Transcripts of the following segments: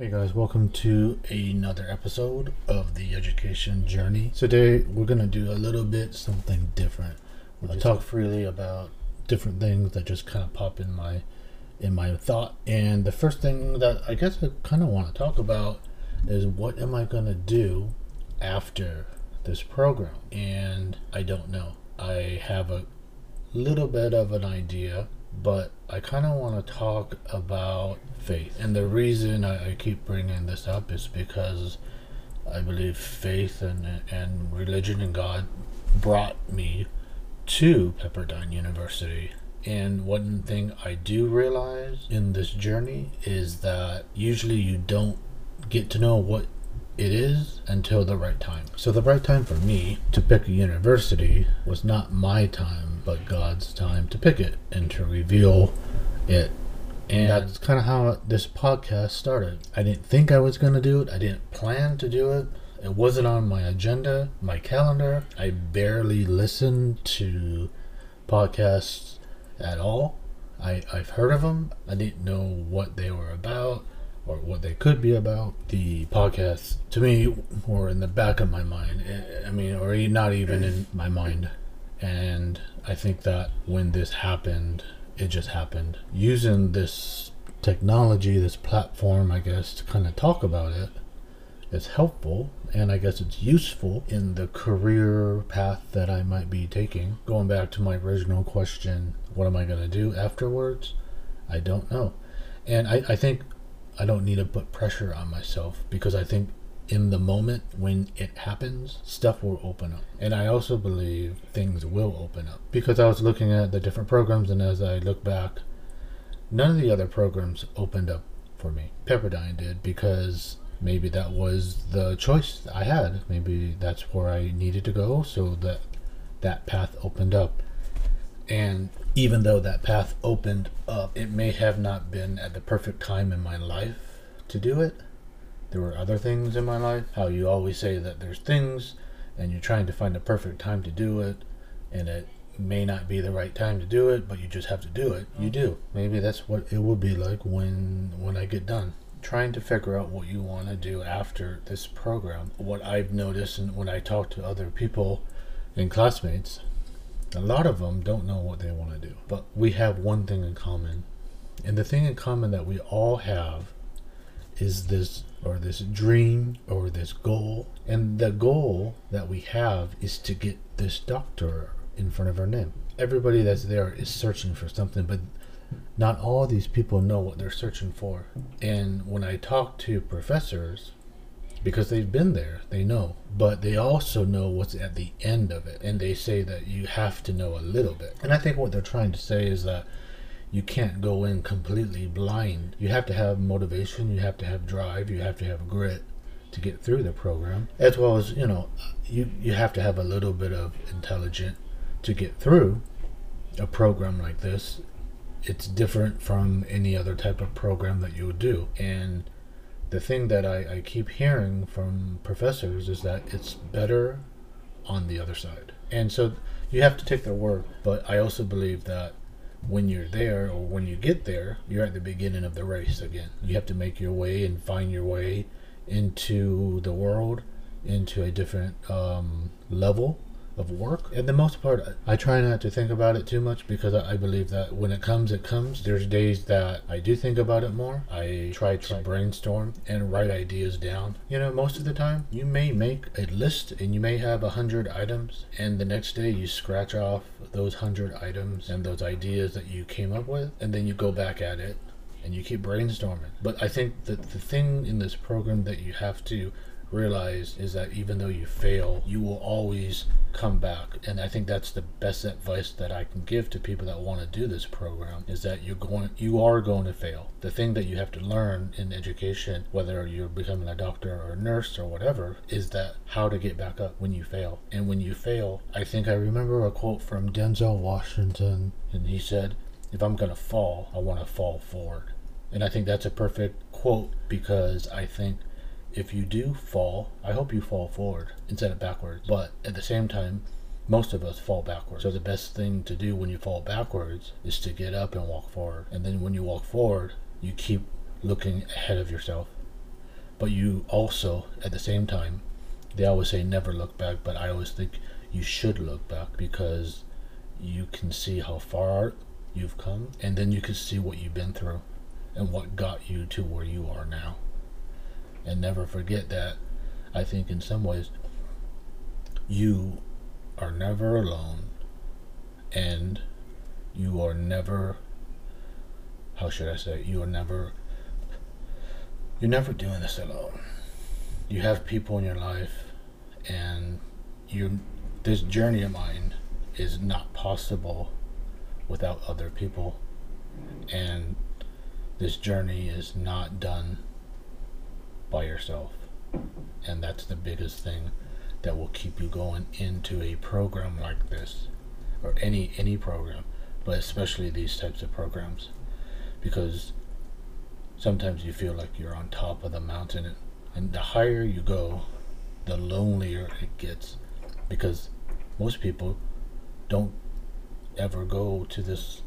Hey guys, welcome to another episode of the education journey. Today we're gonna do a little bit something different. We'll talk freely about different things that just kind of pop in my in my thought. And the first thing that I guess I kind of want to talk about is what am I gonna do after this program? And I don't know. I have a little bit of an idea, but I kind of want to talk about faith. And the reason I, I keep bringing this up is because I believe faith and, and religion and God brought me to Pepperdine University. And one thing I do realize in this journey is that usually you don't get to know what it is until the right time. So, the right time for me to pick a university was not my time, but God's time to pick it and to reveal it and that's kind of how this podcast started. I didn't think I was going to do it. I didn't plan to do it. It wasn't on my agenda, my calendar. I barely listened to podcasts at all. I, I've heard of them. I didn't know what they were about or what they could be about. The podcasts, to me, were in the back of my mind. Eh, I mean, or not even in my mind. And I think that when this happened, it just happened. Using this technology, this platform, I guess, to kind of talk about it is helpful and I guess it's useful in the career path that I might be taking. Going back to my original question, what am I going to do afterwards? I don't know. And I, I think I don't need to put pressure on myself because I think in the moment when it happens, stuff will open up. And I also believe things will open up because I was looking at the different programs, and as I look back, none of the other programs opened up for me. Pepperdine did because maybe that was the choice I had. Maybe that's where I needed to go, so that that path opened up. And even though that path opened up, it may have not been at the perfect time in my life to do it there were other things in my life. How you always say that there's things and you're trying to find the perfect time to do it and it may not be the right time to do it, but you just have to do it. You mm-hmm. do. Maybe that's what it will be like when when I get done. Trying to figure out what you want to do after this program. What I've noticed and when I talk to other people and classmates, a lot of them don't know what they want to do. But we have one thing in common. And the thing in common that we all have is this or this dream or this goal. And the goal that we have is to get this doctor in front of our name. Everybody that's there is searching for something, but not all these people know what they're searching for. And when I talk to professors, because they've been there, they know. But they also know what's at the end of it. And they say that you have to know a little bit. And I think what they're trying to say is that you can't go in completely blind. You have to have motivation, you have to have drive, you have to have grit to get through the program, as well as, you know, you, you have to have a little bit of intelligence to get through a program like this. It's different from any other type of program that you would do. And the thing that I, I keep hearing from professors is that it's better on the other side. And so you have to take their word, but I also believe that when you're there or when you get there, you're at the beginning of the race again. You have to make your way and find your way into the world, into a different um, level of work. And the most part, I try not to think about it too much because I believe that when it comes, it comes. There's days that I do think about it more. I try to brainstorm and write ideas down. You know, most of the time, you may make a list and you may have a hundred items, and the next day you scratch off those hundred items and those ideas that you came up with, and then you go back at it and you keep brainstorming. But I think that the thing in this program that you have to realize is that even though you fail, you will always come back. And I think that's the best advice that I can give to people that want to do this program is that you're going you are going to fail. The thing that you have to learn in education, whether you're becoming a doctor or a nurse or whatever, is that how to get back up when you fail. And when you fail, I think I remember a quote from Denzel Washington and he said, if I'm going to fall, I want to fall forward. And I think that's a perfect quote because I think if you do fall, I hope you fall forward instead of backwards. But at the same time, most of us fall backwards. So the best thing to do when you fall backwards is to get up and walk forward. And then when you walk forward, you keep looking ahead of yourself but you also at the same time they always say never look back but i always think you should look back because you can see how far you've come and then you can see what you've been through and what got you to where you are now and never forget that i think in some ways you are never alone and you are never how should i say you are never you're never doing this alone. You have people in your life and you this journey of mine is not possible without other people and this journey is not done by yourself. And that's the biggest thing that will keep you going into a program like this or any any program but especially these types of programs. Because sometimes you feel like you're on top of the mountain and the higher you go the lonelier it gets. Because most people don't ever go to this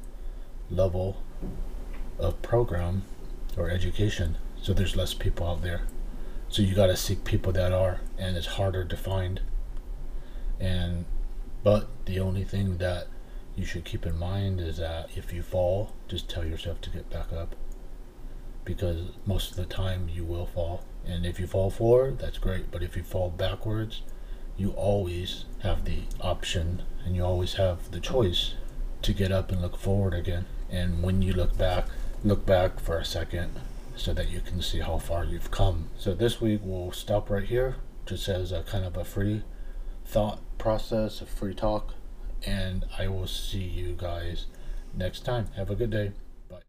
level of program or education so there's less people out there so you got to seek people that are and it's harder to find. And but the only thing that you should keep in mind is that if you fall just tell yourself to get back up. Because most of the time you will fall. And if you fall forward that's great. But if you fall backwards you always have the option and you always have the choice to get up and look forward again. And when you look back look back for a second so that you can see how far you've come. So this week we'll stop right here, just as a kind of a free thought process, a free talk, and I will see you guys next time. Have a good day.